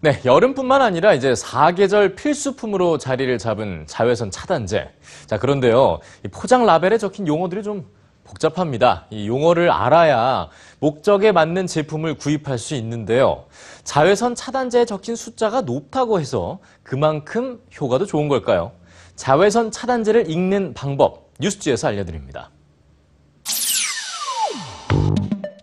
네, 여름뿐만 아니라 이제 사계절 필수품으로 자리를 잡은 자외선 차단제. 자, 그런데요. 이 포장 라벨에 적힌 용어들이 좀 복잡합니다. 이 용어를 알아야 목적에 맞는 제품을 구입할 수 있는데요. 자외선 차단제에 적힌 숫자가 높다고 해서 그만큼 효과도 좋은 걸까요? 자외선 차단제를 읽는 방법 뉴스지에서 알려드립니다.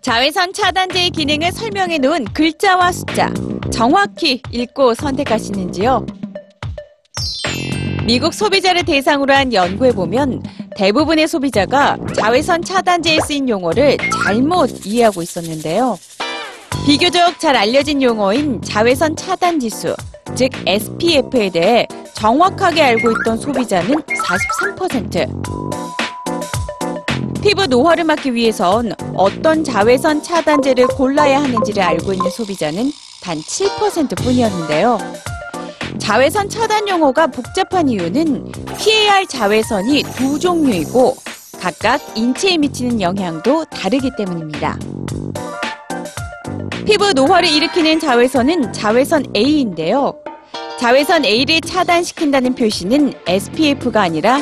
자외선 차단제의 기능을 설명해 놓은 글자와 숫자 정확히 읽고 선택하시는지요? 미국 소비자를 대상으로 한 연구에 보면 대부분의 소비자가 자외선 차단제에 쓰인 용어를 잘못 이해하고 있었는데요. 비교적 잘 알려진 용어인 자외선 차단 지수, 즉 SPF에 대해 정확하게 알고 있던 소비자는 43%. 피부 노화를 막기 위해선 어떤 자외선 차단제를 골라야 하는지를 알고 있는 소비자는 단 7% 뿐이었는데요. 자외선 차단 용어가 복잡한 이유는 할 자외선이 두 종류이고 각각 인체에 미치는 영향도 다르기 때문입니다. 피부 노화를 일으키는 자외선은 자외선 A인데요. 자외선 A를 차단시킨다는 표시는 SPF가 아니라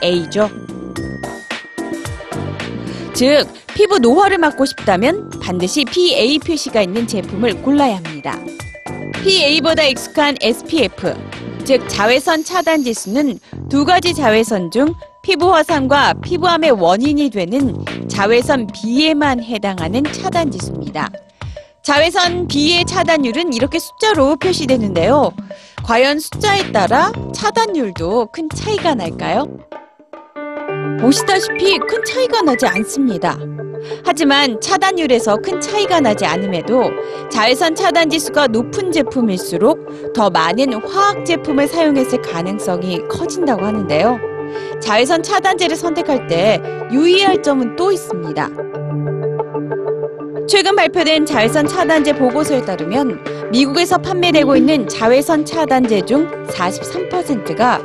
PA죠. 즉, 피부 노화를 막고 싶다면 반드시 PA 표시가 있는 제품을 골라야 합니다. PA보다 익숙한 SPF, 즉 자외선 차단 지수는 두 가지 자외선 중 피부 화상과 피부암의 원인이 되는 자외선 B에만 해당하는 차단 지수입니다. 자외선 B의 차단율은 이렇게 숫자로 표시되는데요. 과연 숫자에 따라 차단율도 큰 차이가 날까요? 보시다시피 큰 차이가 나지 않습니다. 하지만 차단율에서 큰 차이가 나지 않음에도 자외선 차단 지수가 높은 제품일수록 더 많은 화학 제품을 사용했을 가능성이 커진다고 하는데요. 자외선 차단제를 선택할 때 유의할 점은 또 있습니다. 최근 발표된 자외선 차단제 보고서에 따르면 미국에서 판매되고 있는 자외선 차단제 중 43%가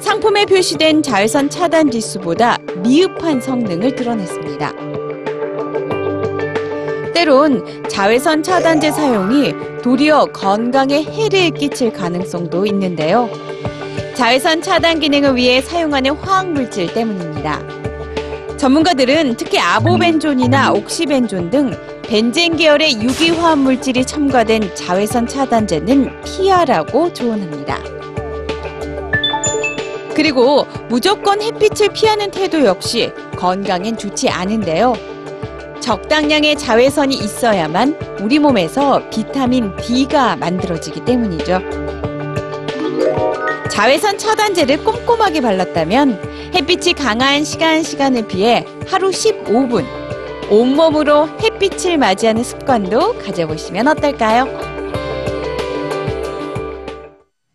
상품에 표시된 자외선 차단 지수보다 미흡한 성능을 드러냈습니다. 때론 자외선 차단제 사용이 도리어 건강에 해를 끼칠 가능성도 있는데요. 자외선 차단 기능을 위해 사용하는 화학 물질 때문입니다. 전문가들은 특히 아보벤존이나 옥시벤존 등 벤젠 계열의 유기화합 물질이 첨가된 자외선 차단제는 피하라고 조언합니다. 그리고 무조건 햇빛을 피하는 태도 역시 건강엔 좋지 않은데요. 적당량의 자외선이 있어야만 우리 몸에서 비타민 D가 만들어지기 때문이죠. 자외선 차단제를 꼼꼼하게 발랐다면 햇빛이 강한 시간 시간에 비해 하루 15분 온몸으로 햇빛을 맞이하는 습관도 가져보시면 어떨까요?